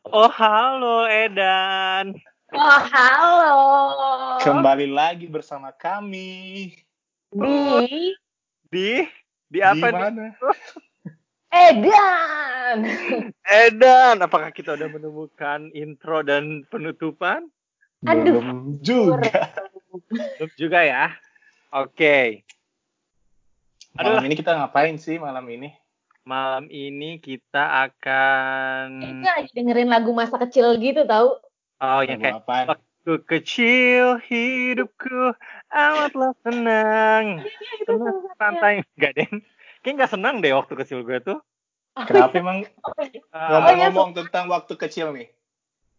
Oh halo Edan. Oh halo. Kembali lagi bersama kami. Di Di di apa Di nih? Edan. Edan, apakah kita udah menemukan intro dan penutupan? Aduh. Belum juga. Belum juga ya. Oke. Aduh, Malam ini kita ngapain sih malam ini? Malam ini kita akan Ini lagi dengerin lagu masa kecil gitu tau. oh yang Lagu kayak apaan? waktu kecil hidupku amatlah senang. Senang santai enggak deh. Kayak nggak senang deh waktu kecil gue tuh. Kenapa emang Ah, ngomong-ngomong tentang waktu kecil nih?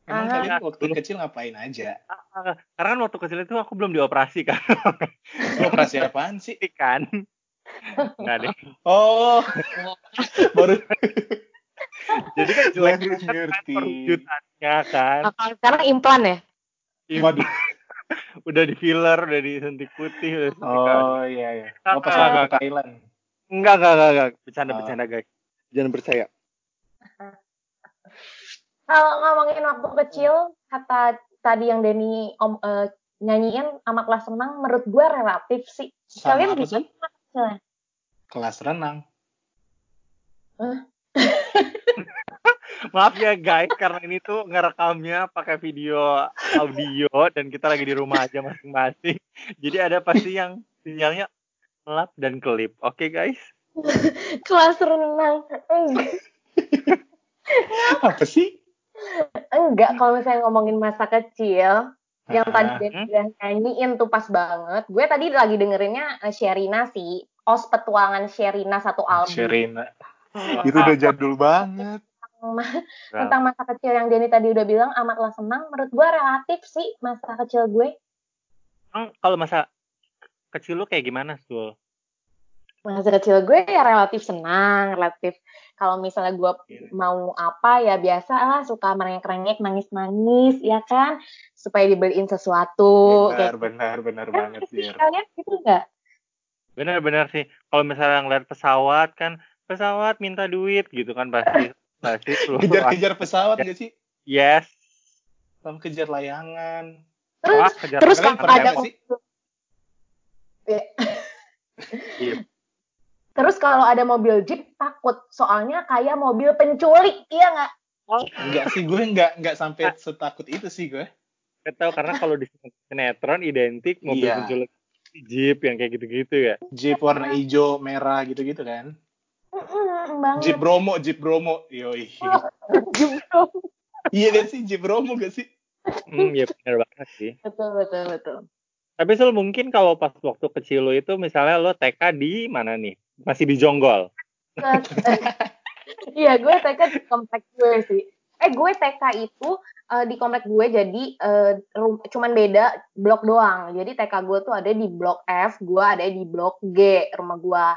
Emang Ah. kalian waktu kecil ngapain aja? ah, karena kan waktu kecil itu aku belum dioperasi kan. Operasi apaan sih? kan. Enggak deh. Oh, baru Jadi kan jelek kan ngerti. perwujudannya kan. Nah, sekarang implan ya? Waduh. udah di filler, udah disuntik putih, udah disuntik Oh iya iya. Oh pas ke Thailand. Enggak, enggak, enggak, enggak. Bercanda, Oh. bercanda, guys. Jangan percaya. Kalau ngomongin waktu kecil, kata tadi yang Denny om, eh, nyanyiin amatlah senang, menurut gue relatif sih. Sama Kalian apa bisa Kelas renang. Maaf ya guys, karena ini tuh ngerekamnya pakai video audio dan kita lagi di rumah aja masing-masing. Jadi ada pasti yang sinyalnya gelap dan kelip. Oke guys? Kelas renang. Apa sih? enggak. kalau misalnya ngomongin masa kecil, yang tadi Denny udah nyanyiin tuh pas banget. Gue tadi lagi dengerinnya eh, Sherina sih. Os petualangan Sherina satu album. Sherina. Itu udah jadul banget. tentang masa kecil yang Denny tadi udah bilang amatlah senang menurut gue relatif sih masa kecil gue Emang kalau masa kecil lu kayak gimana, Sul? Masa kecil gue ya relatif senang relatif kalau misalnya gue Iya. mau apa ya biasa lah suka merengek-rengek nangis-nangis ya kan supaya dibeliin sesuatu Benar, kayak benar, benar Kan banget sih. kalian gitu nggak Benar-benar sih. Kalau misalnya ngeliat pesawat kan, pesawat minta duit gitu kan pasti. pasti Kejar-kejar pesawat nggak sih? Yes. Sama kejar layangan. terus Wah, kejar terus pernah ada sih? Ya. Terus kalau ada mobil jeep takut soalnya kayak mobil penculik iya nggak Enggak sih, gue enggak enggak sampai setakut itu sih gue. Gak tahu karena kalau di sinetron identik mobil Iya. penculik Jeep yang kayak gitu-gitu ya. Jeep warna hijau, merah gitu-gitu kan. Banget Jeep Bromo, Jeep Bromo. Yoi. Jeep dong. Iya gak sih Jeep Bromo gak sih? Hmm, ya benar banget sih. betul betul betul Tapi Sul mungkin kalau pas waktu kecil lo itu misalnya lo TK di mana nih? Masih di Jonggol. Iya, gue TK di komplek gue sih. Eh, gue TK itu eh, di komplek gue jadi eh, rum- cuman beda blok doang. Jadi TK gue tuh ada di blok F, gue ada di blok G rumah gue.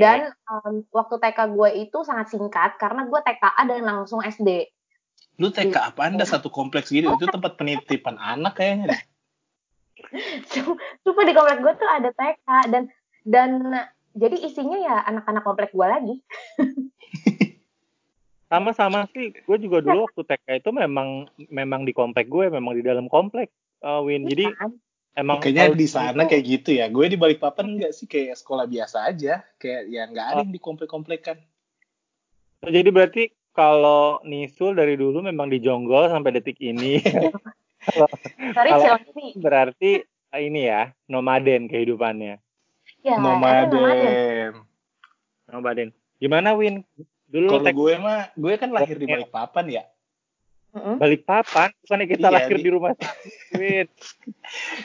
Dan em, waktu TK gue itu sangat singkat karena gue TKA dan langsung SD. Lu TK apa anda satu kompleks gitu? Itu tempat penitipan anak kayaknya deh. Cuma di komplek gue tuh ada TK dan dan jadi isinya ya anak-anak komplek gue lagi. Sama-sama sih. Gue juga dulu waktu TK itu memang memang di komplek gue, memang di dalam komplek. eh, Win. Jadi Kan? emang Kayaknya di sana itu- kayak gitu ya. Gue di Balikpapan enggak sih kayak sekolah biasa aja. Kayak ya nggak ada yang di komplek-komplekan. Jadi berarti kalau Nisul dari dulu memang di Jonggol sampai detik ini. Sorry Kalau- berarti eh, ini ya, nomaden kehidupannya. Ya, nomaden. Nomaden. Gimana Win? Dulu Kalau gue mah, gue kan lahir di Balikpapan ya. Mm-mm. balik papan, bukannya kita Iya, lahir di- di rumah sakit.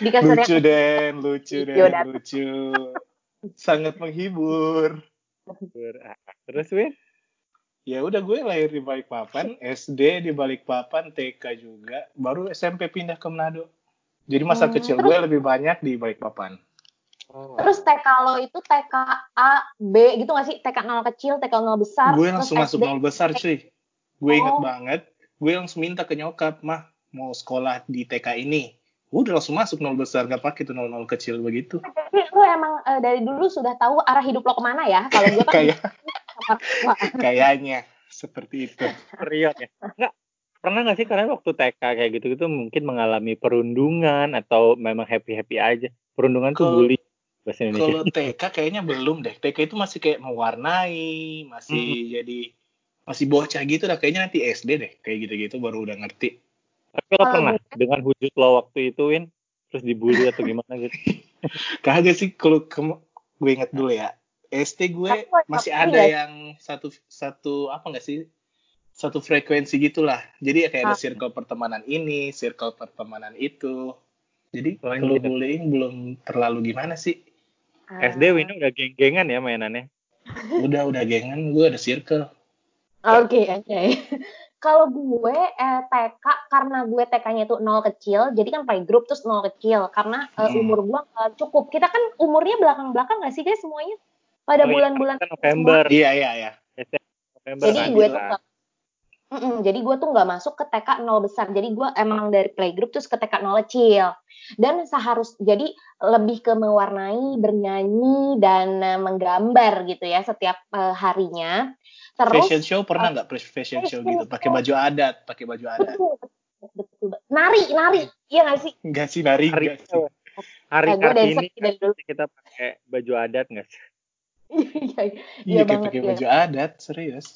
Lucu Den, lucu Den, Yaudah. lucu. Sangat menghibur. Terus Win? Ya udah gue lahir di Balikpapan, SD di Balikpapan, TK juga, baru SMP pindah ke Manado. Jadi masa Hmm. kecil gue lebih banyak di Balikpapan. Terus TK lo itu TK A, B gitu gak sih? TK 0 kecil, TK 0 besar. gue langsung masuk SD. nol besar cuy. Gue inget Oh. banget, gue langsung minta ke nyokap, mah mau sekolah di TK ini. Gue udah langsung masuk nol besar, gak pakai tuh nol nol kecil begitu. Jadi lo emang eh, dari dulu sudah tahu arah hidup lo ke mana ya? Kalau gue kan Kayak kayaknya seperti itu. Period ya. Enggak. pernah nggak sih kalian waktu TK kayak gitu gitu mungkin mengalami perundungan atau memang happy happy aja perundungan tuh bully bahasa Indonesia Kalau TK kayaknya belum deh. TK itu masih kayak mewarnai, masih jadi masih bocah gitu lah. Kayaknya nanti SD deh. Kayak gitu-gitu baru udah ngerti. tapi lo pernah dengan wujud lo waktu itu Win terus dibully atau gimana gitu Kagak sih kalau gue inget dulu ya. SD gue masih ada ya. yang satu satu apa enggak sih? Satu frekuensi gitulah. Jadi ya kayak ada Ah. circle pertemanan ini, circle pertemanan itu. Jadi Oh, kalau bullying belum terlalu gimana sih? Ah. SD Win udah geng-gengan ya mainannya Udah udah gengan gue ada circle. Oke, oke. Kalau gue eh, TK karena gue TK-nya itu nol kecil, jadi kan playgroup terus nol kecil karena eh, Hmm. umur gue nggak cukup. Kita kan umurnya belakang-belakang nggak sih guys semuanya? Pada Oh iya, bulan-bulan kan November Iya iya iya. November Jadi kan gue tuh Mm-mm, jadi gue tuh nggak masuk ke TK nol besar. Jadi gue emang dari playgroup terus ke TK nol kecil. Dan seharus jadi lebih ke mewarnai, bernyanyi dan eh, menggambar gitu ya setiap eh, harinya. Terus fashion show pernah nggak fashion show gitu? Pakai baju adat, pakai baju adat. betul, betul, betul. nari, nari, iya nggak sih? Enggak sih nari hari enggak sih. hari kartini sih dari dulu. kita pakai baju adat nggak sih Iya, iya Iya kayak banget pakai ya. baju adat, serius.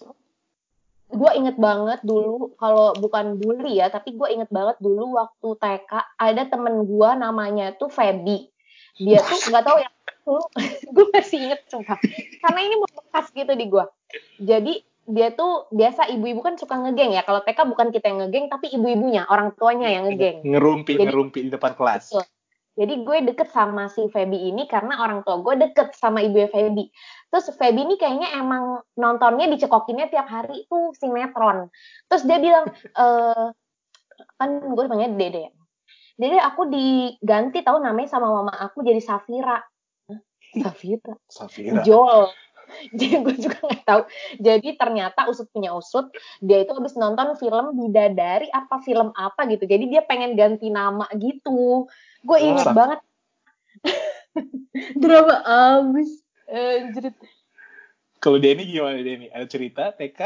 Gue inget banget dulu kalau bukan bully ya, tapi gue inget banget dulu waktu TK ada temen gue namanya tuh Feby. Dia tuh nggak tahu ya dulu gue masih inget sumpah. Karena ini membekas gitu di gue. Jadi dia tuh biasa ibu-ibu kan suka ngegeng ya. Kalau TK bukan kita yang ngegeng, tapi ibu-ibunya, orang tuanya yang ngegeng. Ngerumpi Jadi- ngerumpi di depan kelas. Betul. Jadi gue deket sama si Feby ini karena orang tua gue deket sama ibunya Feby. Terus Feby ini kayaknya emang nontonnya dicekokinnya tiap hari tuh sinetron. Terus dia bilang, eh kan gue panggilnya Dede ya. Dede aku diganti tahu namanya sama mama aku jadi Safira. Safira? Safira. Jol. Jadi gue juga nggak tahu. Jadi ternyata usut punya usut, dia itu habis nonton film Bidadari apa film apa gitu. Jadi dia pengen ganti nama gitu. Gue inget Wah. banget. Drama abis. Anjir. Kalau Denny gimana Denny? Ada cerita TK?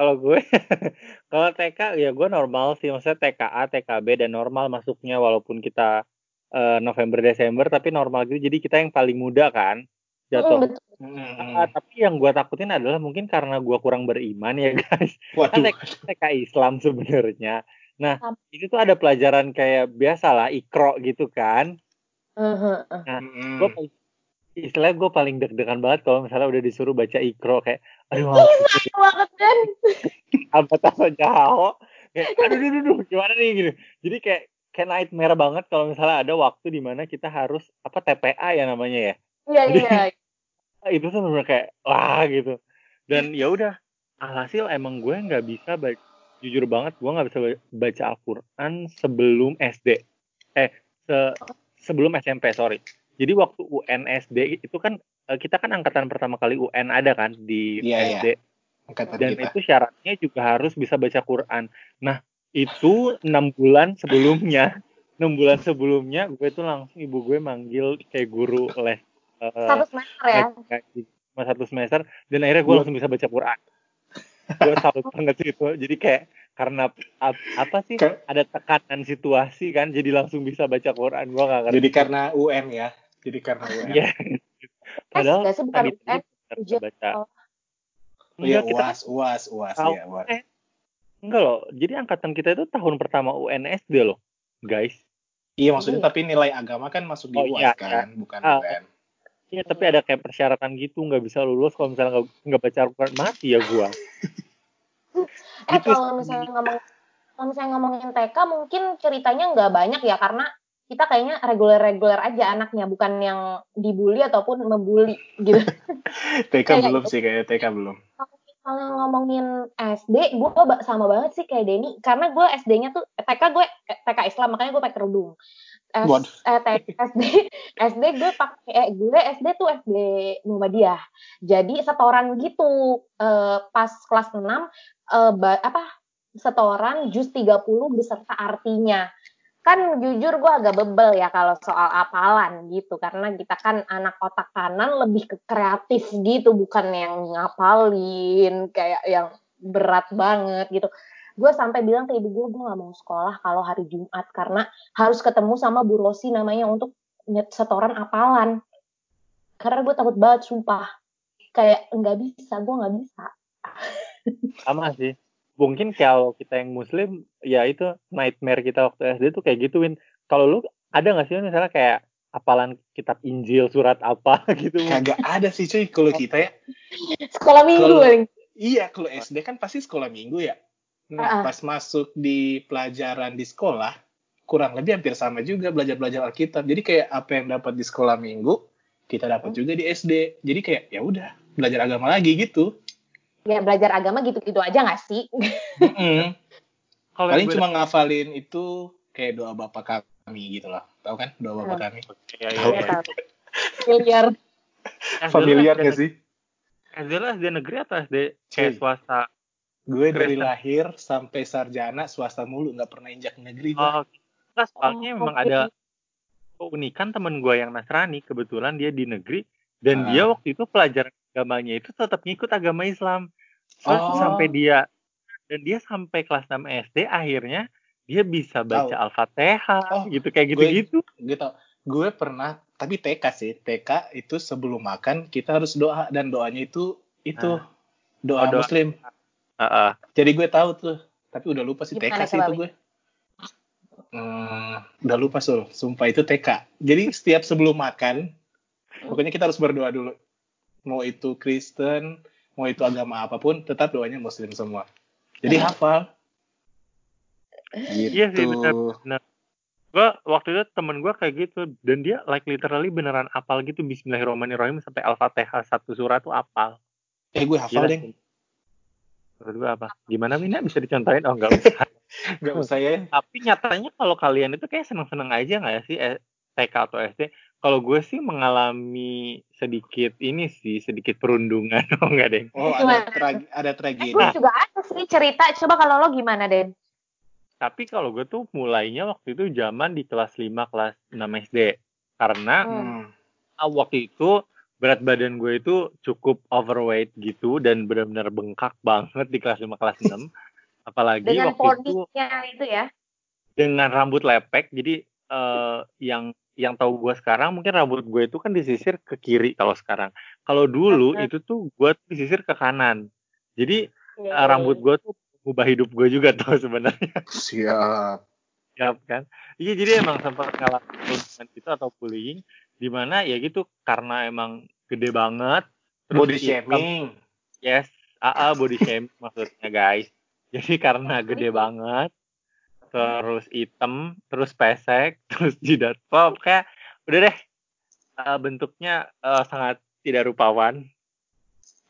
kalau gue kalau TK ya gue normal sih maksudnya TKA TKB dan normal masuknya walaupun kita eh, November Desember tapi normal gitu jadi kita yang paling muda kan Mm, jatuh betul. Hmm. Ah, tapi yang gue takutin adalah mungkin karena gue kurang beriman ya guys kan Waduh. TK, TK Islam sebenarnya nah itu tuh ada pelajaran kayak biasalah ikro gitu kan Heeh. Hmm. gue istilahnya gue paling deg-degan banget kalau misalnya udah disuruh baca ikro kayak aduh banget kan? apa tahu jauh kayak aduh aduh, aduh, aduh, gimana nih? Gitu. Jadi kayak kayak nightmare banget kalau misalnya ada waktu di mana kita harus apa TPA ya namanya ya? Iya iya. itu tuh bener kayak wah gitu. Dan ya udah alhasil emang gue nggak bisa baca jujur banget gue nggak bisa ba- baca Al-Quran sebelum SD eh se- sebelum SMP sorry jadi waktu UN SD itu kan eh, kita kan angkatan pertama kali UN ada kan di Iya, iya. SD Angkatan dan kita. itu syaratnya juga harus bisa baca Quran. Nah itu enam bulan sebelumnya, enam bulan sebelumnya gue tuh langsung ibu gue manggil kayak guru les eh, Satu semester ya. ngaji cuma satu semester dan akhirnya gue langsung bisa baca Quran. gue salut banget sih itu. Jadi kayak karena ap- apa sih ada tekanan situasi kan, jadi langsung bisa baca Quran. Gue gak ngerti. Jadi karena UN ya. Jadi karena. Iya. Padahal nggak sih, bukan tadi UN, baca. Oh. Iya, uas, uas, uas, ya, uas. Eh, enggak loh. Jadi angkatan kita itu tahun pertama UNSD loh, guys. Iya, maksudnya Iya. tapi nilai agama kan masuk di Oh, uas iya, kan, bukan Ah. UN. Iya, tapi ada kayak persyaratan gitu, nggak bisa lulus kalau misalnya nggak nggak baca Al-Quran mati ya gua. Eh Gitu kalau misalnya ngomong kalau misalnya ngomongin TK mungkin ceritanya nggak banyak ya karena kita kayaknya reguler-reguler aja anaknya bukan yang dibully ataupun membuli gitu. TK Kayak belum gitu. sih, kayak TK belum. Kalau ngomongin SD, gue sama banget sih kayak Denny karena gue SD-nya tuh TK gue eh, TK Islam makanya gue pakai kerudung. S, Waduh. eh, SD SD gue pakai eh, gue SD tuh SD Muhammadiyah. Jadi setoran gitu eh, pas kelas 6 eh, ba- apa setoran jus 30 beserta artinya. Kan jujur gue agak bebel ya kalau soal apalan gitu. Karena kita kan anak otak kanan lebih ke kreatif gitu bukan yang ngapalin kayak yang berat banget gitu. gue sampai bilang ke ibu gue gue nggak mau sekolah kalau hari Jumat karena harus ketemu sama Bu Rosi namanya untuk setoran apalan. Karena gue takut banget sumpah. Kayak nggak bisa gue nggak bisa. Sama sih mungkin kalau kita yang muslim ya itu nightmare kita waktu SD tuh kayak gituin kalau lu ada nggak sih misalnya kayak apalan kitab Injil surat apa gitu kagak ada sih cuy kalau kita ya. Sekolah minggu paling iya kalau SD kan pasti sekolah minggu ya. Nah Ah. pas masuk di pelajaran di sekolah kurang lebih hampir sama juga belajar belajar Alkitab. Jadi kayak apa yang dapat di sekolah minggu kita dapat juga di SD jadi kayak ya udah belajar agama lagi gitu ya belajar agama gitu-gitu aja nggak sih Mm-mm. kalau paling cuma ngafalin itu kayak doa bapak kami gitu loh tahu kan doa bapak kami Iya, iya, Tahu iya. kan? miliar SD familiar gak SD sih SD lu SD negeri atau SD Cuy. swasta gue dari Kristen. lahir sampai sarjana swasta mulu nggak pernah injak negeri gue oh enggak soalnya Oh, memang oke. ada keunikan temen gue yang Nasrani kebetulan dia di negeri dan Ah. dia waktu itu pelajaran agamanya itu tetap ngikut agama Islam terus Oh. sampai dia dan dia sampai kelas 6 SD akhirnya dia bisa baca Tahu. Al-Fatihah Oh, gitu kayak gue- gitu-gitu gue tau gue pernah tapi TK sih TK itu sebelum makan kita harus doa dan doanya itu itu Ah. doa, Oh, doa. muslim Heeh. jadi gue tahu tuh tapi udah lupa sih TK Gimana sih coba, itu gue hmm, udah lupa sul sumpah itu TK jadi setiap sebelum makan pokoknya kita harus berdoa dulu mau itu Kristen mau itu agama apa pun tetap doanya muslim semua jadi hafal gitu Iya sih, benar. gue waktu itu temen gue kayak gitu dan dia like literally beneran apal gitu Bismillahirrahmanirrahim sampai Al-Fatihah satu surat tuh apal eh gue hafal Gila deh. Menurut gue apa? Gimana Mina bisa dicontohin? Oh enggak usah. nggak usah ya Tapi nyatanya kalau kalian itu kayak seneng-seneng aja nggak ya sih eh, TK atau SD? Kalau gue sih mengalami sedikit ini sih sedikit perundungan. Oh enggak deh. oh ada trage- ada eh, tragedi gue juga ada sih cerita coba kalau lo gimana Den Tapi kalau gue tuh mulainya waktu itu zaman di kelas 5 kelas 6 SD. Karena Hmm. ah, waktu itu berat badan gue itu cukup overweight gitu dan benar-benar bengkak banget di kelas 5 kelas 6. Apalagi dengan waktu itu poninya itu ya dengan rambut lepek jadi eh, yang yang tahu gue sekarang mungkin rambut gue itu kan disisir ke kiri kalau sekarang. Kalau dulu itu tuh gue disisir ke kanan. Jadi eh, rambut gue tuh ubah hidup gue juga tuh sebenarnya. Siap. Ya kan? Iya jadi emang sempat ngalamin gitu atau bullying di mana ya gitu karena emang gede banget terus body shaming. Yes, AA body shaming maksudnya guys. Jadi karena gede banget, terus hitam, terus pesek, terus jidat pop, kayak udah deh eh, bentuknya eh, sangat tidak rupawan.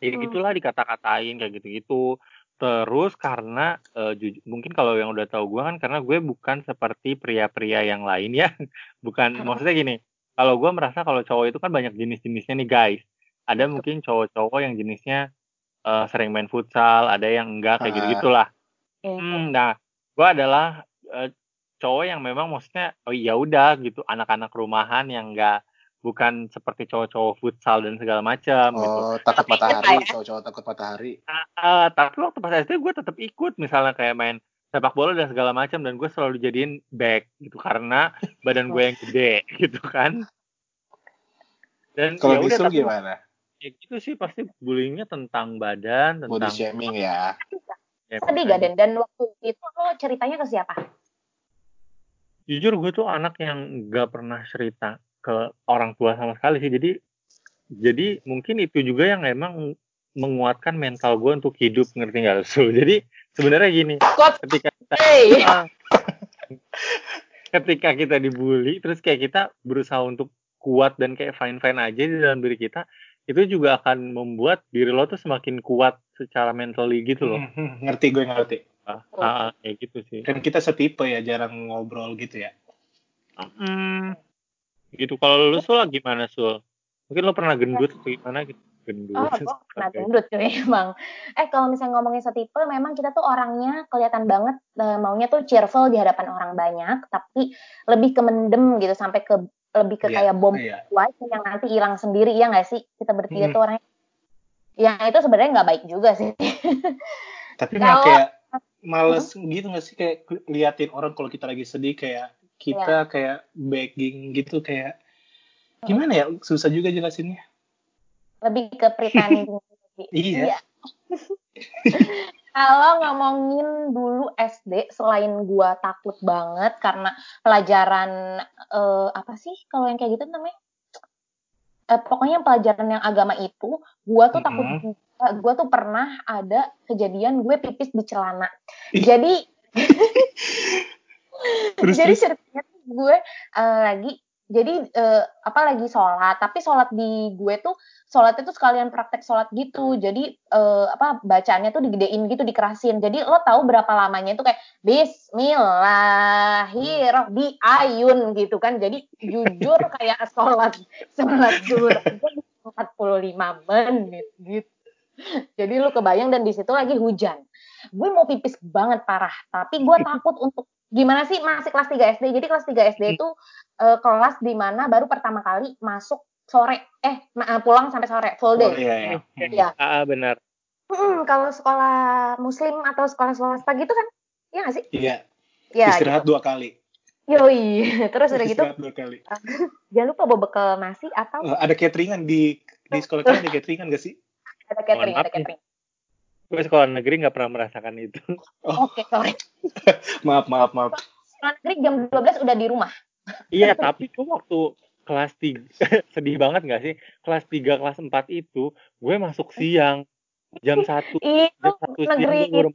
Ya Hmm. gitulah dikata-katain kayak gitu-gitu. Terus karena eh, juju- mungkin kalau yang udah tahu gue kan karena gue bukan seperti pria-pria yang lain ya. Bukan Hmm. maksudnya gini. Kalau gue merasa kalau cowok itu kan banyak jenis-jenisnya nih guys. Ada mungkin cowok-cowok yang jenisnya eh, sering main futsal, ada yang enggak kayak Ah. gitu gitulah. Iya. Hmm, nah, gue adalah eh, cowok yang memang maksudnya oh ya udah gitu. Anak-anak rumahan yang enggak bukan seperti cowok-cowok futsal dan segala macam gitu. oh takut Tapi matahari ya. cowok-cowok takut matahari. Ah, ah, tapi waktu pas SD gue tetap ikut misalnya kayak main sepak bola dan segala macam dan gue selalu dijadiin back gitu. Karena badan gue yang gede gitu kan. Dan kalau ya tapi gimana? ya gitu sih pasti bullyingnya tentang badan, body tentang shaming ya. Ya, sedih gak Den? Dan waktu itu lo ceritanya ke siapa jujur gue tuh anak yang gak pernah cerita ke orang tua sama sekali sih. Jadi jadi mungkin itu juga yang emang menguatkan mental gue untuk hidup ngerti gak so jadi sebenarnya gini ketika kita hey! ketika kita dibully terus kayak kita berusaha untuk kuat dan kayak fine fine aja di dalam diri kita itu juga akan membuat diri lo tuh semakin kuat secara mentally gitu loh. Hmm, hmm, ngerti gue ngerti Ah, ah, ah, kayak gitu sih kan kita setipe ya jarang ngobrol gitu ya Hmm. Gitu. Kalau lu Sul gimana Sul? Mungkin lo pernah gendut atau gimana gitu? Gendut. Oh, gue pernah gendut cuy emang. Eh kalau misalnya ngomongin setipe, memang kita tuh orangnya kelihatan banget eh, maunya tuh cheerful di hadapan orang banyak, tapi lebih ke mendem gitu sampai ke lebih ke Iya, kayak bom iya. white yang nanti hilang sendiri ya nggak sih? Kita bertiga Hmm. tuh orangnya. Yang itu sebenarnya nggak baik juga sih. tapi Kalau- kayak males gitu nggak sih kayak liatin orang kalau kita lagi sedih kayak kita Iya. kayak begging gitu kayak gimana ya susah juga jelasinnya lebih ke pretending sih. Iya. Kalau ngomongin dulu SD, selain gua takut banget karena pelajaran eh, apa sih kalau yang kayak gitu namanya? Eh, pokoknya pelajaran yang agama itu, gua tuh takut Mhm. juga. Gua tuh pernah ada kejadian gue pipis di celana. Jadi terus jadi ceritanya gue eh, lagi jadi eh, apa lagi sholat tapi sholat di gue tuh sholat itu sekalian praktek sholat gitu. Jadi eh, apa bacaannya tuh digedein gitu dikerasin. Jadi lo tahu berapa lamanya itu kayak Bismillahirrahmanirrahim gitu kan. Jadi jujur kayak sholat sholat zuhur aja 45 menit gitu. Jadi lu kebayang dan di situ lagi hujan. Gue mau pipis banget parah tapi gue takut untuk gimana sih masih kelas 3 SD jadi kelas 3 SD itu eh, kelas di mana baru pertama kali masuk sore. Eh ma- eh, pulang sampai sore full oh, day iya, iya. Iya. Ah, benar. Hmm, kalau sekolah muslim atau sekolah swasta gitu kan? Iya gak sih? Iya. Ya istirahat dua kali. Gitu. yoi terus udah gitu? Istirahat dua kali. Jangan lupa bawa bekal nasi atau? Eh, ada cateringan di di sekolah kalian ada cateringan gak sih? Ada catering Mohon ada catering. Gue sekolah negeri nggak pernah merasakan itu. oke sorry. Maaf maaf maaf. Sekolah negeri jam 12 udah di rumah iya, tapi tuh waktu kelas 3, sedih banget nggak sih? Kelas 3, kelas 4 itu, gue masuk siang. Jam 1, itu jam 1 siang negeri gue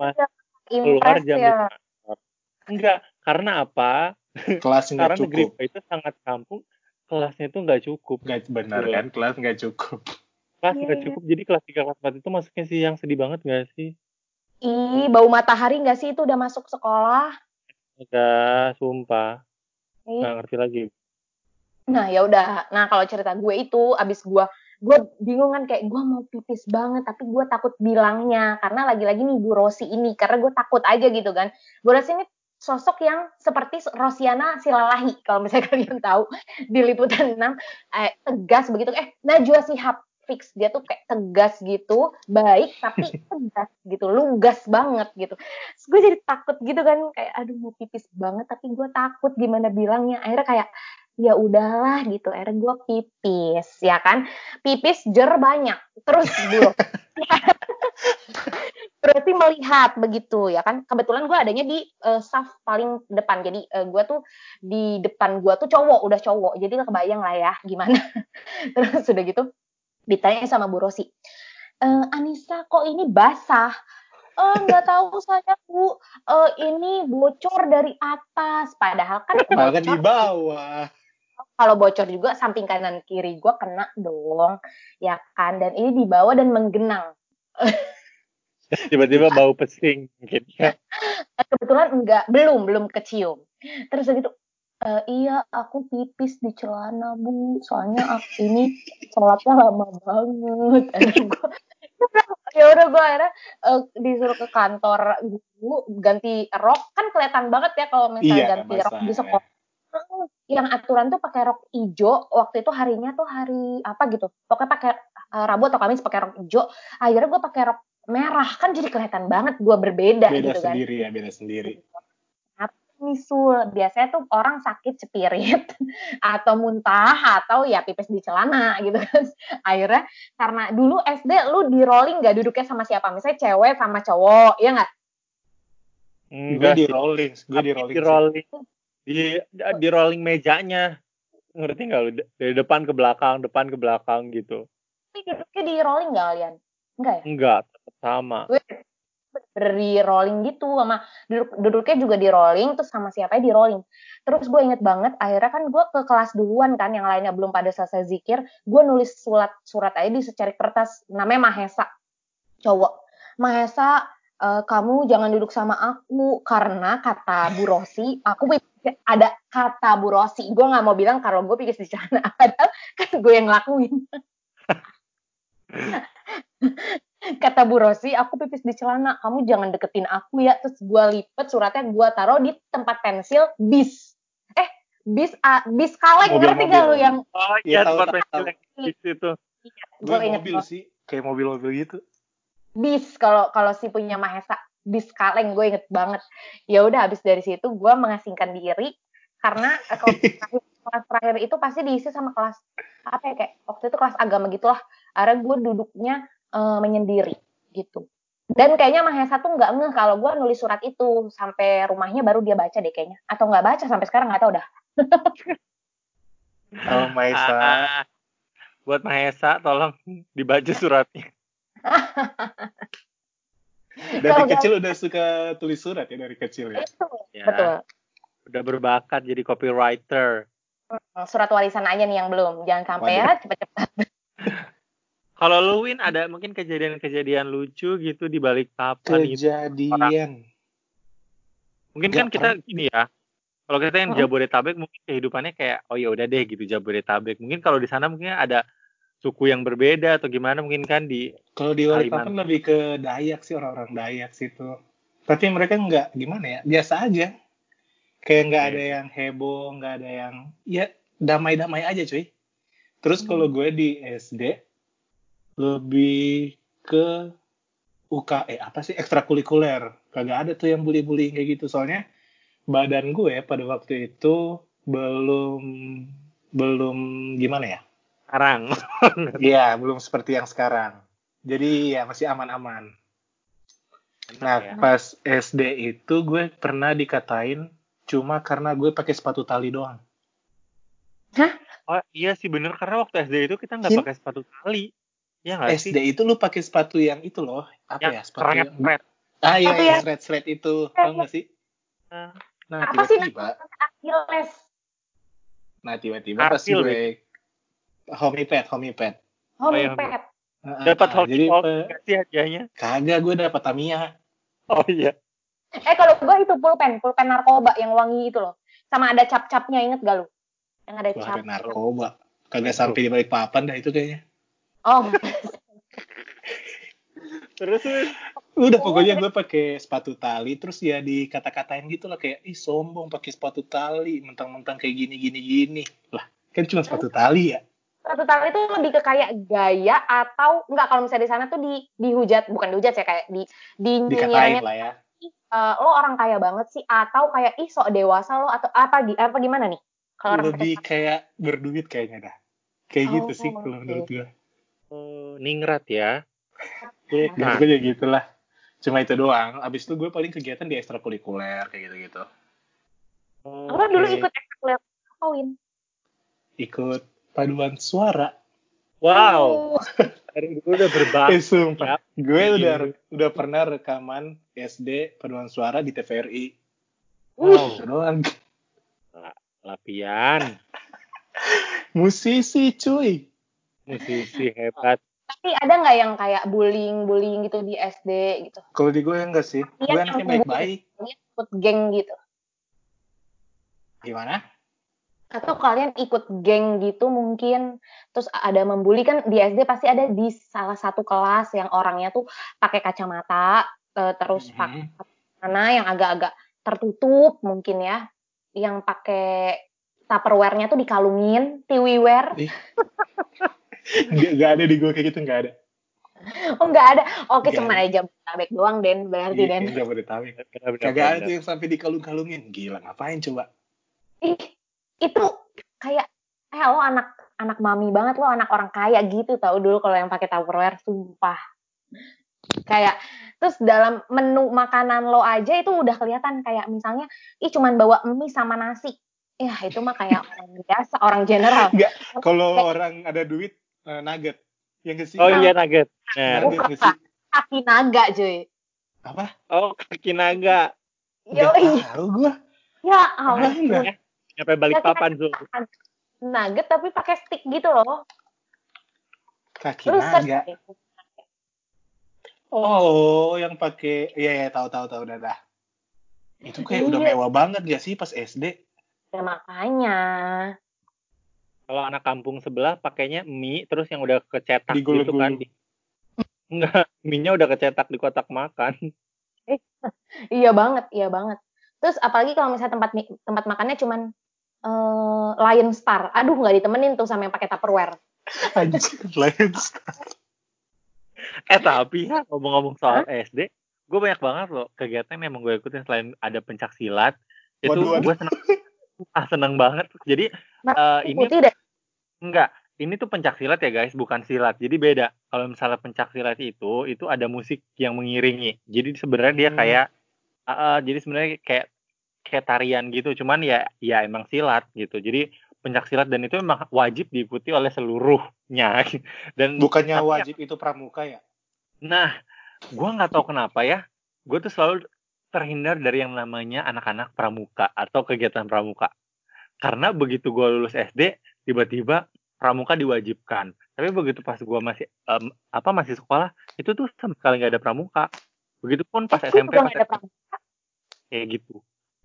yang Keluar jam ya 5. Enggak, karena apa? kelas nggak Karena negeri cukup gue itu sangat kampung, kelasnya itu nggak cukup. nggak benar Betul. kan kelas nggak cukup Kelas Iya, nggak iya. cukup, jadi kelas 3, kelas 4 itu masuknya siang. Sedih banget nggak sih? Ih, bau matahari nggak sih itu udah masuk sekolah? Udah, sumpah. Ih. Nggak ngerti lagi. Nah ya udah. Nah kalau cerita gue itu abis gue gue bingung kan kayak gue mau pipis banget tapi gue takut bilangnya karena lagi-lagi nih Bu Rosi ini karena gue takut aja gitu kan. Bu Rosi ini sosok yang seperti Rosiana Silalahi kalau misalnya kalian tahu di liputan 6 eh, tegas begitu eh Najwa Shihab fix dia tuh kayak tegas gitu baik tapi tegas gitu lugas banget gitu. Terus gue jadi takut gitu kan kayak aduh mau pipis banget tapi gue takut gimana bilangnya. Akhirnya kayak ya udahlah gitu. Akhirnya gue pipis ya kan? Pipis jer banyak terus buruk berarti melihat begitu ya kan? Kebetulan gue adanya di eh, saf paling depan. Jadi eh, gue tuh di depan gue tuh cowok udah cowok. Jadi kebayang lah ya gimana. Terus sudah gitu ditanya sama Bu Rosi. "Eh, Anissa kok ini basah? Eh nggak tahu saya bu. Eh, ini bocor dari atas. Padahal kan kan di bocor. bawah. Kalau bocor juga samping kanan kiri gue kena dong ya kan? Dan ini di bawah dan menggenang. Tiba-tiba bau pesing. Gitu. Kebetulan enggak belum belum kecium. Terus udah "Eh, iya aku pipis di celana bu. Soalnya aku ini sholatnya lama banget. Akhirnya gua, ya udah gue akhirnya eh, disuruh ke kantor guru ganti rok. Kan kelihatan banget ya kalau misalnya Iya, ganti rok di sekolah. Heeh, yang aturan tuh pakai rok hijau waktu itu harinya tuh hari apa gitu. Pokoknya pakai eh, Rabu atau Kamis pakai rok hijau akhirnya gue pakai rok merah. Kan jadi kelihatan banget gue berbeda beda gitu kan. sendiri ya beda sendiri misul biasanya tuh orang sakit spirit atau muntah atau ya pipis di celana gitu kan. Akhirnya karena dulu SD lu di rolling gak duduknya sama siapa? Misalnya cewek sama cowok ya nggak? Gue di rolling gue di rolling di rolling di di rolling mejanya. Ngerti nggak lu? Dari depan ke belakang depan ke belakang gitu. Tapi duduknya di rolling gak kalian enggak ya? Enggak sama. Gue di rolling gitu sama duduk duduknya juga di rolling terus sama siapa di rolling. Terus gue inget banget akhirnya kan gue ke kelas duluan kan yang lainnya belum pada selesai zikir gue nulis surat surat aja di secari kertas namanya Mahesa cowok. Mahesa eh, kamu jangan duduk sama aku karena kata Bu Rosi aku ada kata Bu Rosi. Gue nggak mau bilang kalau gue pipis di sana padahal kan gue yang ngelakuin kata Bu Rosi, aku pipis di celana, kamu jangan deketin aku ya. Terus gue lipet suratnya, gue taruh di tempat pensil bis. Eh, bis ah, bis kaleng, ngerti Mobil-mobil. gak lu yang oh Iya, iya tahu, tempat pensil yang di situ gue gue inget mobil sih kayak mobil-mobil gitu bis kalau kalau si punya Mahesa. bis kaleng gue inget banget ya udah habis dari situ gue mengasingkan diri karena eh, kelas, terakhir, kelas terakhir itu pasti diisi sama kelas apa ya kayak waktu itu kelas agama gitulah akhirnya gue duduknya eh, menyendiri gitu. Dan kayaknya Mahesa tuh nggak ngeh kalau gue nulis surat itu. Sampai rumahnya baru dia baca deh kayaknya. Atau nggak baca sampai sekarang nggak tahu dah. Kalau Maisa, Ah, buat Mahesa tolong dibaca suratnya. dari kalau kecil udah suka tulis surat ya dari kecil ya. itu Ya, betul. Udah berbakat jadi copywriter. surat warisan aja nih yang belum. Jangan sampai ya cepet-cepet Kalau lu Win ada mungkin kejadian-kejadian lucu gitu di balik papan itu. Kejadian. Mungkin Nggak kan kita gini ya. Kalau kita yang. Jabodetabek mungkin kehidupannya kayak oh ya udah deh gitu Jabodetabek. Mungkin kalau di sana mungkin ada suku yang berbeda atau gimana mungkin kan di Kalau di Balikpapan lebih ke Dayak sih orang-orang Dayak situ. Tapi mereka nggak gimana ya, biasa aja. Kayak nggak Oke. ada yang heboh, nggak ada yang ya damai-damai aja cuy. Terus Hmm. kalau gue di SD lebih ke UK eh apa sih ekstrakurikuler. Kagak ada tuh yang bully-bully kayak gitu. Soalnya badan gue pada waktu itu belum belum gimana ya? sekarang. Iya, belum seperti yang sekarang. Jadi ya masih aman-aman. Nah, ya. pas SD itu gue pernah dikatain cuma karena gue pakai sepatu tali doang. Oh iya sih bener karena waktu SD itu kita nggak pakai sepatu tali. Iya nggak sih? SD itu lu pakai sepatu yang itu loh, apa Yang ya? Sepatu yang keren. Ah iya, yang yang- thread-thread itu, tau gak sih? Ah. Nah, apa sih tiba-tiba, Achilles nah tiba-tiba pas gue homipad, homipad. Oh, iya. homepad Nah, Dapat ah, jadi sih hadiahnya? kagak gue dapat Tamiya. Oh iya. eh kalau gue itu pulpen pulpen narkoba yang wangi itu loh sama ada cap-capnya inget gak lu yang ada cap ada narkoba. Kagak sampai di balik papan dah itu kayaknya. Oh Terus? Udah Oh, pokoknya gue pakai sepatu tali terus ya dikata-katain gitu lah kayak ih sombong pakai sepatu tali mentang-mentang kayak gini gini gini. Lah, kan cuma sepatu tali ya. satu tali itu lebih ke kayak gaya atau enggak kalau misalnya di sana tuh di dihujat bukan dihujat ya kayak di di Dikatain lah ya. eh, lo orang kaya banget sih atau kayak ih sok dewasa lo atau apa gi- apa gimana nih kalau orang Lebih kayak berduit kayaknya dah. Kayak gitu Oh, sih kalau oke. menurut gue. Oh, ningrat ya. Nah, gue ya gitulah. Cuma itu doang. Abis itu gue paling kegiatan di ekstrakurikuler kayak gitu-gitu. lo dulu Oke. ikut ekstrakurikuler apa Win Ikut paduan suara. Wow, Oh, dari dulu udah berbakat. Eh sumpah, Yap. gue Iya. udah udah pernah rekaman SD paduan suara di TVRI. Wow, doang. lapian, Musisi cuy. Musisi hebat. tapi ada nggak yang kayak bullying bullying gitu di SD gitu Kalau di gue enggak sih. Iya, Gue anaknya yang baik-baik. kalian ikut geng gitu Gimana? atau kalian ikut geng gitu mungkin terus ada membuli kan di SD pasti ada di salah satu kelas yang orangnya tuh pakai kacamata eh, terus Mhm. pakai mana yang agak-agak tertutup mungkin ya yang pakai tupperware-nya tuh dikalungin tiwiware Gak, gak ada di gue kayak gitu, gak ada. oh nggak ada oke Nggak cuman aja tabek doang den berarti Iya, den gak tahu. Benar-benar. Kagak ada tuh yang sampai dikalung-kalungin. Gila, ngapain coba? ih itu kayak eh lo anak anak mami banget lo anak orang kaya gitu tau dulu kalau yang pakai tupperware sumpah kayak terus dalam menu makanan lo aja itu udah kelihatan kayak misalnya ih cuman bawa mie sama nasi ya itu mah kayak orang biasa orang general Enggak, kalau orang ada duit, eh, nugget. Yang ke sih? Oh iya nugget. Nah, Nugget sih? kaki naga cuy Apa? oh kaki naga. yo Gak tahu gue. ya ampun Nyampe balik papan Zul. nugget tapi pakai stick gitu loh Kaki terus naga. Oh, yang pakai, iya ya tahu tahu tahu udah dah. Itu kayak udah Iya. mewah banget gak sih pas SD? ya makanya Kalau anak kampung sebelah pakainya mie terus yang udah kecetak gitu Digulung-gulung. kan. Di- Enggak, mie-nya udah kecetak di kotak makan. Iya banget, iya banget. Terus apalagi kalau misalnya tempat tempat makannya cuman eh Lion Star. Aduh nggak ditemenin tuh sama yang pakai Tupperware. Anjir, Lions. Eh tapi ya ngomong-ngomong soal SD, gue banyak banget loh kegiatan yang emang gue ikutin selain ada pencak silat itu gue seneng ah seneng banget. Jadi eh, ini putih deh. enggak ini tuh pencak silat ya guys bukan silat. Jadi beda. Kalau misalnya pencak silat itu itu ada musik yang mengiringi. Jadi sebenarnya dia Hmm. kayak eh, eh, jadi sebenarnya kayak kayak tarian gitu. Cuman ya ya emang silat gitu. Jadi pencak silat dan itu memang wajib diikuti oleh seluruhnya. Dan Bukannya ya- wajib itu pramuka ya? Nah, gua nggak tahu kenapa ya, gue tuh selalu terhindar dari yang namanya anak-anak pramuka atau kegiatan pramuka. Karena begitu gue lulus SD, tiba-tiba pramuka diwajibkan. Tapi begitu pas gua masih em, apa masih sekolah, itu tuh sama sekali nggak ada pramuka. Begitupun pas SMP, pas ada pramuka. kayak gitu.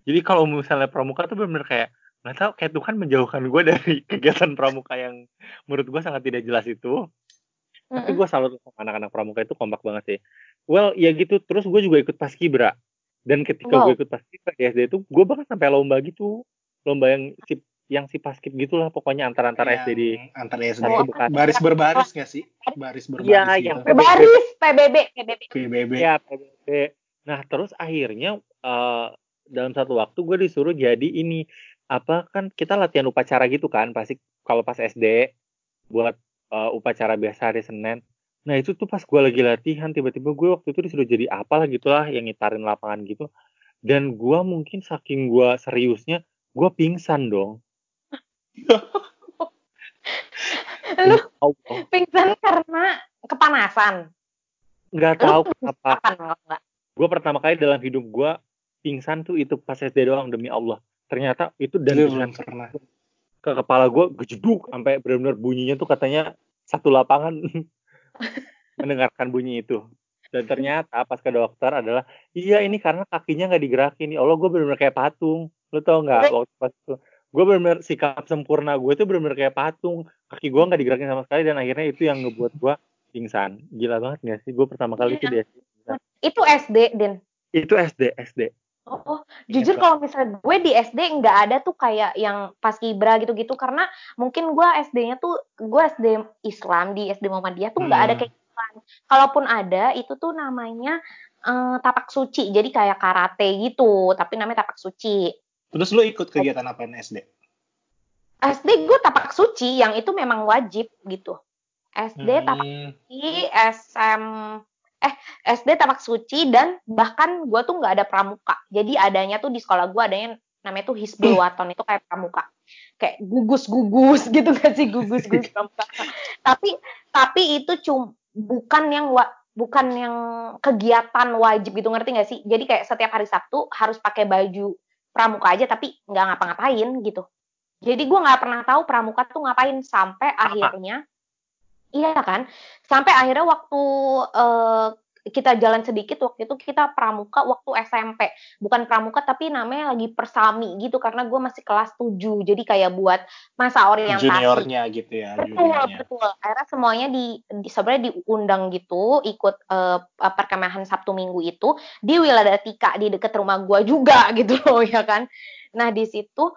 Jadi kalau misalnya pramuka tuh benar-benar kayak nggak tahu kayak Tuhan menjauhkan gue dari kegiatan pramuka yang menurut gue sangat tidak jelas itu. Tapi Mm-mm. gue salut sama anak-anak pramuka itu kompak banget sih. Well, ya gitu. Terus gue juga ikut paskibra. Dan ketika Wow. gue ikut paskibra di SD itu, gue bahkan sampai lomba gitu. Lomba yang si yang si paskib gitulah pokoknya antara-antara Yang SD di antara SD. Baris berbaris nggak sih? Baris berbaris Iya, gitu. yang Baris, PBB, PBB. PBB. Ya, PBB. Nah, terus akhirnya eh, dalam satu waktu gue disuruh jadi ini apa kan kita latihan upacara gitu kan pasti kalau pas SD buat eh, upacara biasa hari Senin. Nah itu tuh pas gue lagi latihan tiba-tiba gue waktu itu disuruh jadi apalah gitulah yang ngitarin lapangan gitu. Dan gue mungkin saking gue seriusnya gue pingsan dong. Lu Allah, pingsan karena kepanasan. nggak tahu pingsan kenapa. Gue pertama kali dalam hidup gue pingsan tuh itu pas SD doang demi Allah. Ternyata itu dan belum pernah. ke kepala gue gejeduk sampai benar-benar bunyinya tuh katanya satu lapangan mendengarkan bunyi itu. Dan ternyata pas ke dokter adalah iya ini karena kakinya nggak digerakin. Ya Allah gue benar-benar kayak patung. Lo tau nggak waktu pas itu? Gue benar-benar sikap sempurna gue tuh benar-benar kayak patung. Kaki gue nggak digerakin sama sekali dan akhirnya itu yang ngebuat gue pingsan. Gila banget gak sih? Gue pertama kali itu di SD Itu SD, Din. itu SD SD Oh, oh, jujur kalau misalnya gue di SD nggak ada tuh kayak yang pas kibra gitu-gitu karena mungkin gue SD-nya tuh gue SD Islam di SD Muhammadiyah tuh nggak ada Hmm. kayak gituan. Kalaupun ada itu tuh namanya eh, tapak suci. Jadi kayak karate gitu, tapi namanya tapak suci. Terus lu ikut kegiatan apa SD? SD gue tapak suci yang itu memang wajib gitu. SD tapak Hmm, suci, SM eh SD tapak suci dan bahkan gue tuh nggak ada pramuka. Jadi adanya tuh di sekolah gue adanya namanya tuh Hisbul Waton itu kayak pramuka. Kayak gugus-gugus gitu kan sih gugus-gugus pramuka. tapi tapi itu cum bukan yang wa, bukan yang kegiatan wajib gitu ngerti gak sih? Jadi kayak setiap hari Sabtu harus pakai baju pramuka aja tapi nggak ngapa-ngapain gitu. Jadi gue nggak pernah tahu pramuka tuh ngapain sampai akhirnya Iya kan? Sampai akhirnya waktu eh, kita jalan sedikit waktu itu kita pramuka waktu SMP. Bukan pramuka tapi namanya lagi persami gitu karena gue masih kelas 7. Jadi kayak buat masa orientasi. juniornya gitu ya, Betul, juniornya. betul. Akhirnya semuanya di, di sebenarnya diundang gitu ikut eh, perkemahan Sabtu Minggu itu di Wiladatika di deket rumah gua juga gitu loh ya kan. Nah, di situ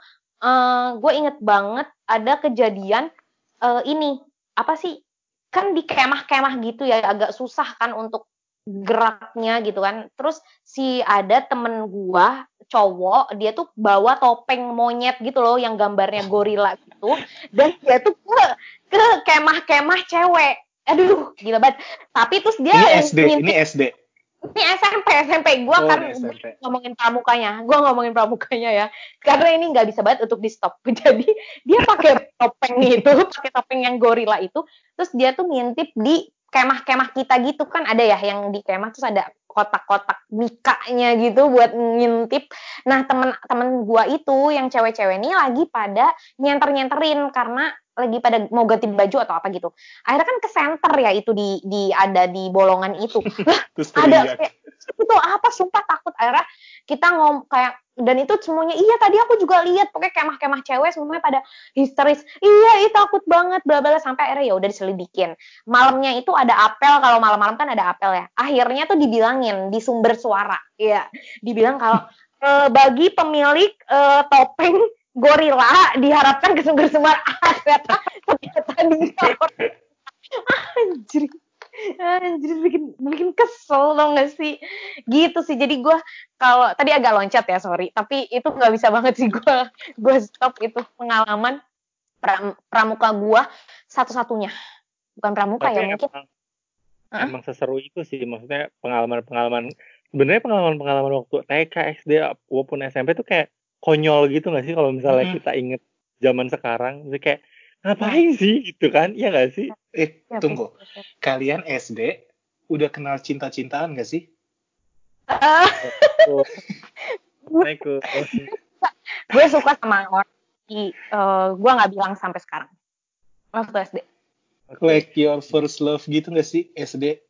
eh gue inget banget ada kejadian eh, ini apa sih? Kan di kemah-kemah gitu ya agak susah kan untuk geraknya gitu kan. Terus si ada temen gua cowok dia tuh bawa topeng monyet gitu loh yang gambarnya gorila gitu dan dia tuh ke ke kemah-kemah cewek. Aduh, gila banget. Tapi terus dia Ini SD, ngintip- ini SD. Ini SMP, SMP gua Oh, kan ini SMP. ngomongin pramukanya. Gua ngomongin pramukanya ya. Karena ini nggak bisa banget untuk di stop. Jadi dia pakai topeng itu, pakai topeng yang gorila itu, terus dia tuh ngintip di kemah-kemah kita gitu kan ada ya yang di kemah terus ada kotak-kotak mikanya gitu buat ngintip. Nah, temen-temen gua itu yang cewek-cewek ini lagi pada nyenter-nyenterin karena lagi pada mau ganti baju atau apa gitu. Akhirnya kan ke center ya itu di di ada di bolongan itu. Terus ada kayak, itu apa? Sumpah takut. Akhirnya kita ngom kayak dan itu semuanya iya tadi aku juga lihat. Pokoknya kemah-kemah cewek semuanya pada histeris. Iya itu takut banget bla bla sampai akhirnya ya udah diselidikin. Malamnya itu ada apel kalau malam-malam kan ada apel ya. Akhirnya tuh dibilangin di sumber suara. Ya dibilang kalau eh, bagi pemilik eh, topeng gorila diharapkan ke sumber suara ternyata ternyata dia anjir Anjir bikin bikin kesel dong gak sih? Gitu sih. Jadi gue kalau tadi agak loncat ya sorry, tapi itu nggak bisa banget sih gue gue stop itu pengalaman pram, pramuka gue satu-satunya. Bukan pramuka Tapi ya mungkin. emang, Hah? emang seseru itu sih maksudnya pengalaman-pengalaman sebenarnya pengalaman-pengalaman waktu TK SD walaupun SMP tuh kayak konyol gitu nggak sih kalau misalnya Mhm. kita inget zaman sekarang Jadi kayak ngapain sih gitu kan iya nggak sih Eh, Ya, tunggu. Kalian SD udah kenal cinta-cintaan gak sih? Assalamualaikum. gue suka sama orang. Di, eh, gue nggak bilang sampai sekarang. Waktu SD. Like your first love gitu gak sih SD?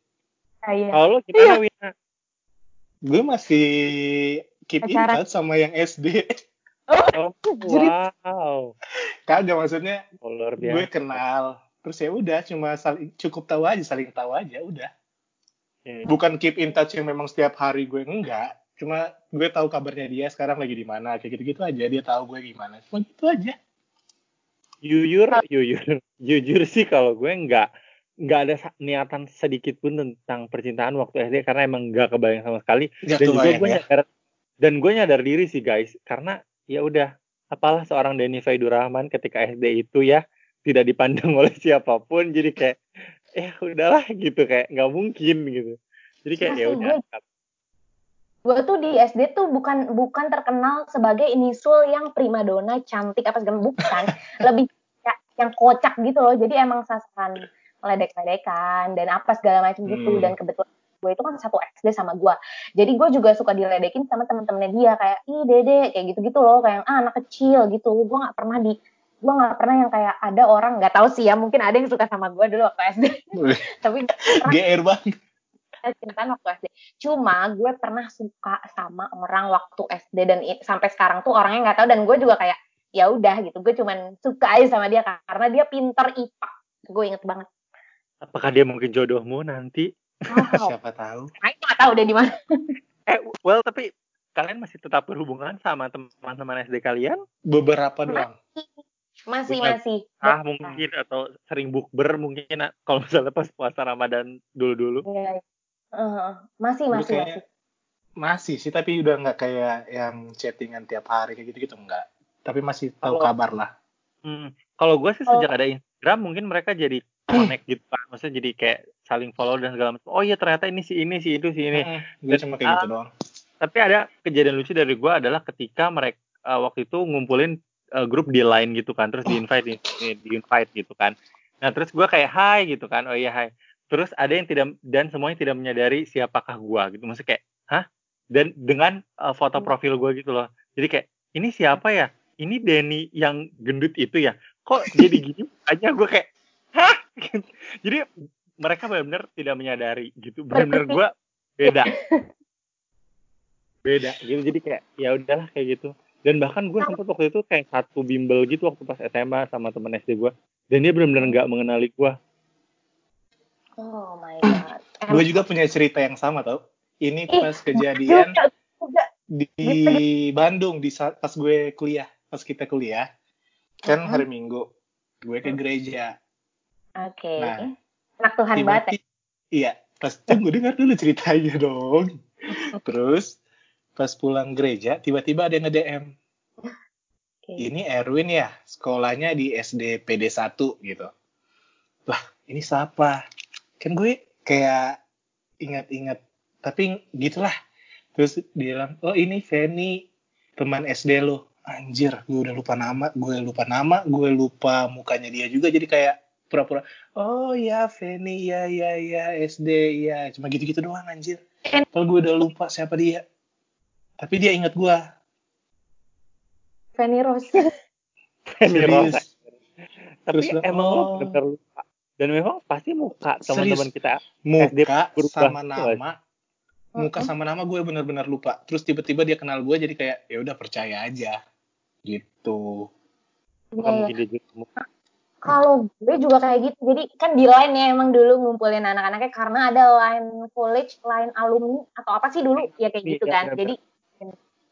Ah, iya. kalau gimana Wina Gue masih keep in Pacaran. touch sama yang SD. oh, Jadi- wow Kagak maksudnya oh, luar gue biasa kenal. Terus ya udah cuma saling cukup tahu aja, saling tahu aja udah. Oke. Bukan keep in touch yang memang setiap hari gue enggak. Cuma gue tahu kabarnya dia sekarang lagi di mana, kayak gitu-gitu aja. Dia tahu gue gimana. Cuma gitu aja. jujur jujur jujur sih kalau gue nggak nggak ada niatan sedikit pun tentang percintaan waktu SD karena emang nggak kebayang sama sekali Gak dan juga kebayang gue ya. nyadar dan gue nyadar diri sih guys. Karena ya udah apalah seorang Denny Faidur Rahman ketika SD itu ya tidak dipandang oleh siapa pun. Jadi kayak ya udahlah gitu. Kayak nggak mungkin gitu. Jadi kayak ya udah gue tuh di SD tuh bukan bukan terkenal sebagai inisul yang primadona cantik apa segala bukan. Lebih kayak yang kocak gitu loh. Jadi emang sasaran ledek-ledekan dan apa segala macam gitu. Hmm. dan kebetulan gue itu kan satu SD sama gue jadi gue juga suka diledekin sama temen-temennya dia kayak ih dede kayak gitu-gitu loh kayak ah, anak kecil gitu gue nggak pernah di gue nggak pernah yang kayak ada orang nggak tahu sih ya mungkin ada yang suka sama gue dulu waktu SD tapi GR banget. cintaan waktu SD. Cuma gue pernah suka sama orang waktu SD dan sampai sekarang tuh orangnya nggak tahu dan gue juga kayak ya udah gitu. Gue cuman suka aja sama dia karena dia pinter IPA. Gue inget banget. apakah dia mungkin jodohmu nanti Wow. Siapa tahu. Nah, itu nggak tahu deh di mana. eh well tapi kalian masih tetap berhubungan sama teman-teman SD kalian Beberapa doang. Masih Bukan. masih. ah mungkin atau sering bukber mungkin ah, kalau misalnya pas puasa Ramadan dulu-dulu Iya, iya. Eh, masih masih kayaknya masih. masih sih, tapi udah nggak kayak yang chattingan tiap hari kayak gitu-gitu enggak. Tapi masih tahu kabar lah. Hmm, kalau gue sih sejak ada Instagram mungkin mereka jadi connect gitu kan, maksudnya jadi kayak saling follow dan segala macam. Oh iya ternyata ini si ini si itu si ini. gue cuma kayak gitu Ah. doang. Tapi ada kejadian lucu dari gue adalah ketika mereka eh, waktu itu ngumpulin eh, grup di line gitu kan, terus di invite di, di invite gitu kan. Nah terus gue kayak hai gitu kan, oh iya hai. Terus ada yang tidak dan semuanya tidak menyadari siapakah gue gitu, maksudnya kayak hah? Dan dengan eh, foto Hmm. profil gue gitu loh. Jadi kayak ini siapa ya? Ini Denny yang gendut itu ya? Kok jadi gini? Aja gue kayak hah? Jadi mereka benar-benar tidak menyadari gitu. Benar-benar gue beda beda gitu jadi kayak ya udahlah kayak gitu dan bahkan gue sempet waktu itu kayak satu bimbel gitu waktu pas SMA sama teman SD gue dan dia benar-benar nggak mengenali gue Oh my god. Gue juga punya cerita yang sama tau. Ini pas kejadian di. Bandung di saat pas gue kuliah, pas kita kuliah. Kan hari Minggu gue ke gereja. Oke. Nah, Anak Tuhan banget ya. Iya, pas tunggu dengar dulu ceritanya dong. Terus pas pulang gereja tiba-tiba ada yang nge-DM. Oke. Ini Erwin ya, sekolahnya di SD PD 1 gitu. Lah, ini siapa? Kan gue kayak ingat-ingat, tapi gitulah. Terus dia bilang, oh ini Feni, teman SD lo. Anjir, gue udah lupa nama, gue lupa nama, gue lupa mukanya dia juga, jadi kayak pura-pura, oh ya Feni, ya ya ya SD, ya cuma gitu-gitu doang anjir. Kalau gue udah lupa siapa dia. Tapi dia ingat gue. Fanny Rose. Rosa. Serius. tapi Terus emang lo oh. benar lupa dan memang pasti muka teman-teman kita muka berubah sama nama muka sama nama gue benar-benar lupa terus tiba-tiba dia kenal gue jadi kayak ya udah percaya aja gitu mungkin dia juga muka Kalau gue juga kayak gitu. Jadi kan di line ya emang dulu ngumpulin anak-anaknya karena ada line college, line alumni atau apa sih dulu ya kayak Iya, gitu kan. benar-benar. Jadi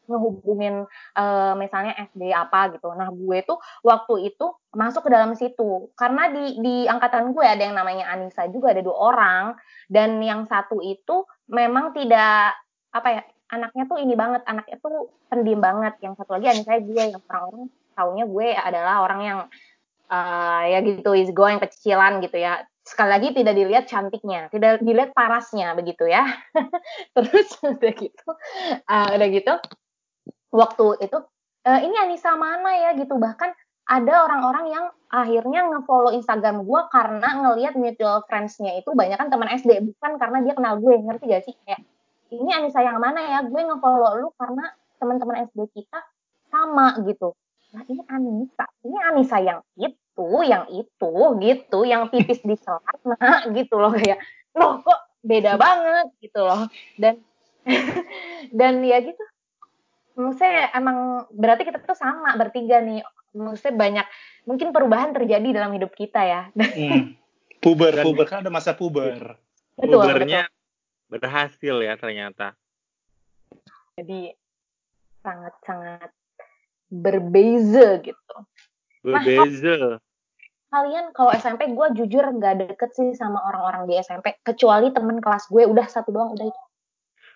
ngehubungin uh, misalnya SD apa gitu. Nah gue tuh waktu itu masuk ke dalam situ karena di di angkatan gue ada yang namanya Anissa juga ada dua orang dan yang satu itu memang tidak apa ya anaknya tuh ini banget anaknya tuh pendiam banget yang satu lagi Anissa gue yang orang-orang taunya gue adalah orang yang uh, ya gitu is going kecilan gitu ya. Sekali lagi tidak dilihat cantiknya, tidak dilihat parasnya begitu ya. Terus udah gitu, uh, udah gitu, waktu itu uh, ini Anissa mana ya gitu. Bahkan ada orang-orang yang akhirnya ngefollow Instagram gue karena ngelihat mutual friends-nya itu banyak kan teman SD bukan karena dia kenal gue ngerti gak sih? Kayak ini Anissa yang mana ya? Gue ngefollow lu karena teman-teman SD kita sama gitu. Nah ini Anissa ini Anissa yang itu yang itu gitu yang tipis di celana gitu loh kayak loh kok beda banget? gitu loh. Dan dan ya gitu. Maksudnya emang berarti kita tuh sama bertiga nih. Maksudnya banyak mungkin perubahan terjadi dalam hidup kita ya. Hmm. puber Dan, puber. Kan ada masa puber. Betul, pubernya betul. berhasil ya ternyata. Jadi sangat sangat berbeza gitu berbeza nah, kalian kalau SMP gue jujur nggak deket sih sama orang-orang di SMP kecuali temen kelas gue udah satu doang udah itu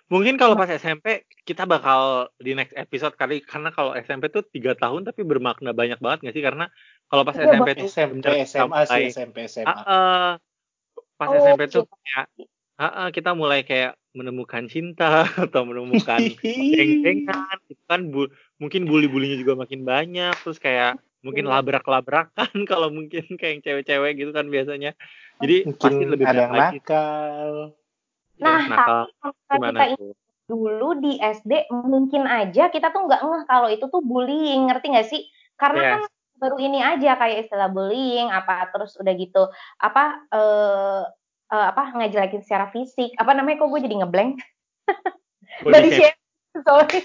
Mungkin kalau pas SMP kita bakal di next episode kali karena kalau SMP tuh tiga tahun tapi bermakna banyak banget gak sih karena kalau pas ya, SMP tuh SMP SMA sih SMP SMA. Uh, uh, pas oh, SMP tuh kayak uh, uh, kita mulai kayak menemukan cinta atau menemukan geng-gengan itu kan bu mungkin bully-bulinya juga makin banyak terus kayak mungkin iya. labrak-labrakan kalau mungkin kayak cewek-cewek gitu kan biasanya. Jadi mungkin pasti lebih ada yang nakal. Nah, nakal. tapi kita itu dulu di SD mungkin aja kita tuh nggak ngeh kalau itu tuh bullying, ngerti nggak sih? Karena yes. kan baru ini aja kayak istilah bullying apa terus udah gitu apa eh uh, apa ngejelekin secara fisik apa namanya kok gue jadi ngeblank body shaming sorry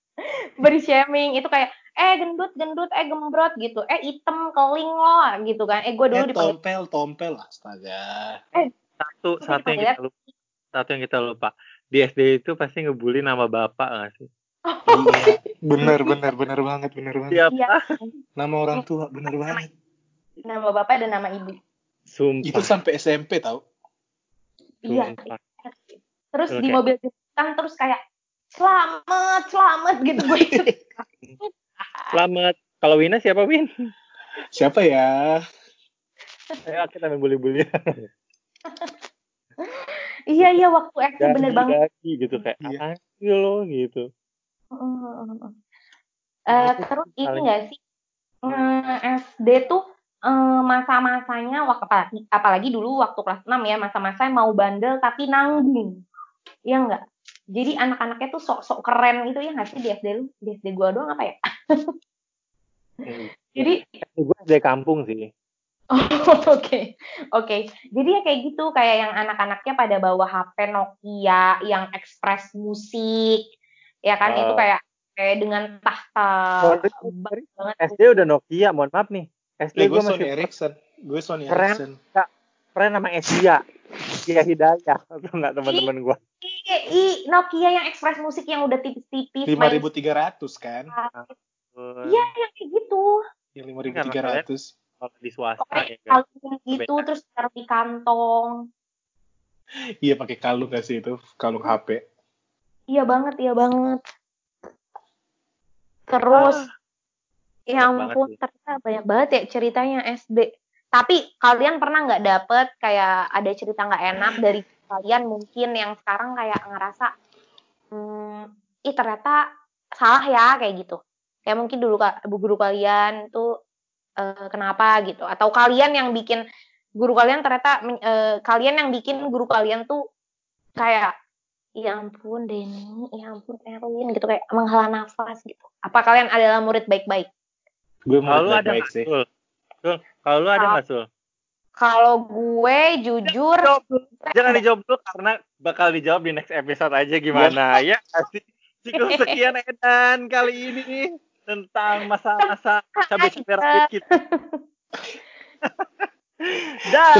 body shaming itu kayak eh gendut gendut eh gembrot gitu. Eh item keling lo gitu kan. Eh gue dulu eh, dipanggil tompel tompel astaga. Eh satu satu yang kita lupa. Satu yang kita lupa. Di SD itu pasti ngebully nama bapak gak sih? Iya. Bener bener bener banget bener banget. Siapa? Iya. nama orang tua bener banget. nama bapak dan nama ibu. Sumpah. itu sampai SMP tau? Iya. Terus okay. di mobil jepang terus kayak selamat selamat gitu. Gue selamat. Kalau Wina siapa Win? Siapa ya? Ayo kita main bully-bully. Iya iya waktu SD bener banget. gitu. Kayak iya. apa lo? gitu. Uh, uh, terus ini gak sih? Uh, SD tuh uh, masa-masanya waktu apalagi apalagi dulu waktu kelas 6 ya masa-masa mau bandel tapi nanggung. Iya enggak jadi anak-anaknya tuh sok-sok keren gitu ya nggak sih di SD lu di SD gua doang apa ya hmm. jadi gue SD kampung sih Oh, oke. Okay. Oke. Okay. Jadi ya kayak gitu, kayak yang anak-anaknya pada bawa HP Nokia yang ekspres musik. Ya kan uh. itu kayak kayak dengan tahta banget. SD udah Nokia, mohon maaf nih. SD gue masih Ericsson. Gue Sony keren, Ericsson. Kak, keren nama Asia. Asia Hidayah. Atau enggak teman-teman gue. I, Nokia yang ekspres musik yang udah tipis-tipis. 5300 kan? Iya, yang kayak gitu. Yang 5300 kalau di swasta pakai ya kalung gitu beda. terus taruh di kantong. Iya pakai kalung gak sih itu? Kalung HP iya banget iya banget. Terus ah, ya ampun ternyata banyak banget ya ceritanya SD tapi kalian pernah nggak dapet kayak ada cerita nggak enak dari kalian mungkin yang sekarang kayak ngerasa hmm, ih ternyata salah ya kayak gitu. Kayak mungkin dulu kak guru kalian tuh uh, kenapa? gitu. Atau kalian yang bikin guru kalian ternyata uh, kalian yang bikin guru kalian tuh kayak ya ampun Denny ya ampun Erwin gitu kayak menghela nafas gitu. Apa kalian adalah murid baik-baik? Gue murid baik-baik sih. kalau lu ada nggak sul kalau gue jujur jangan dijawab dulu. Karena bakal dijawab di next episode aja gimana. Ya kasih cukup sekian Edan kali ini tentang masa-masa cabai-cabai kita. Dah.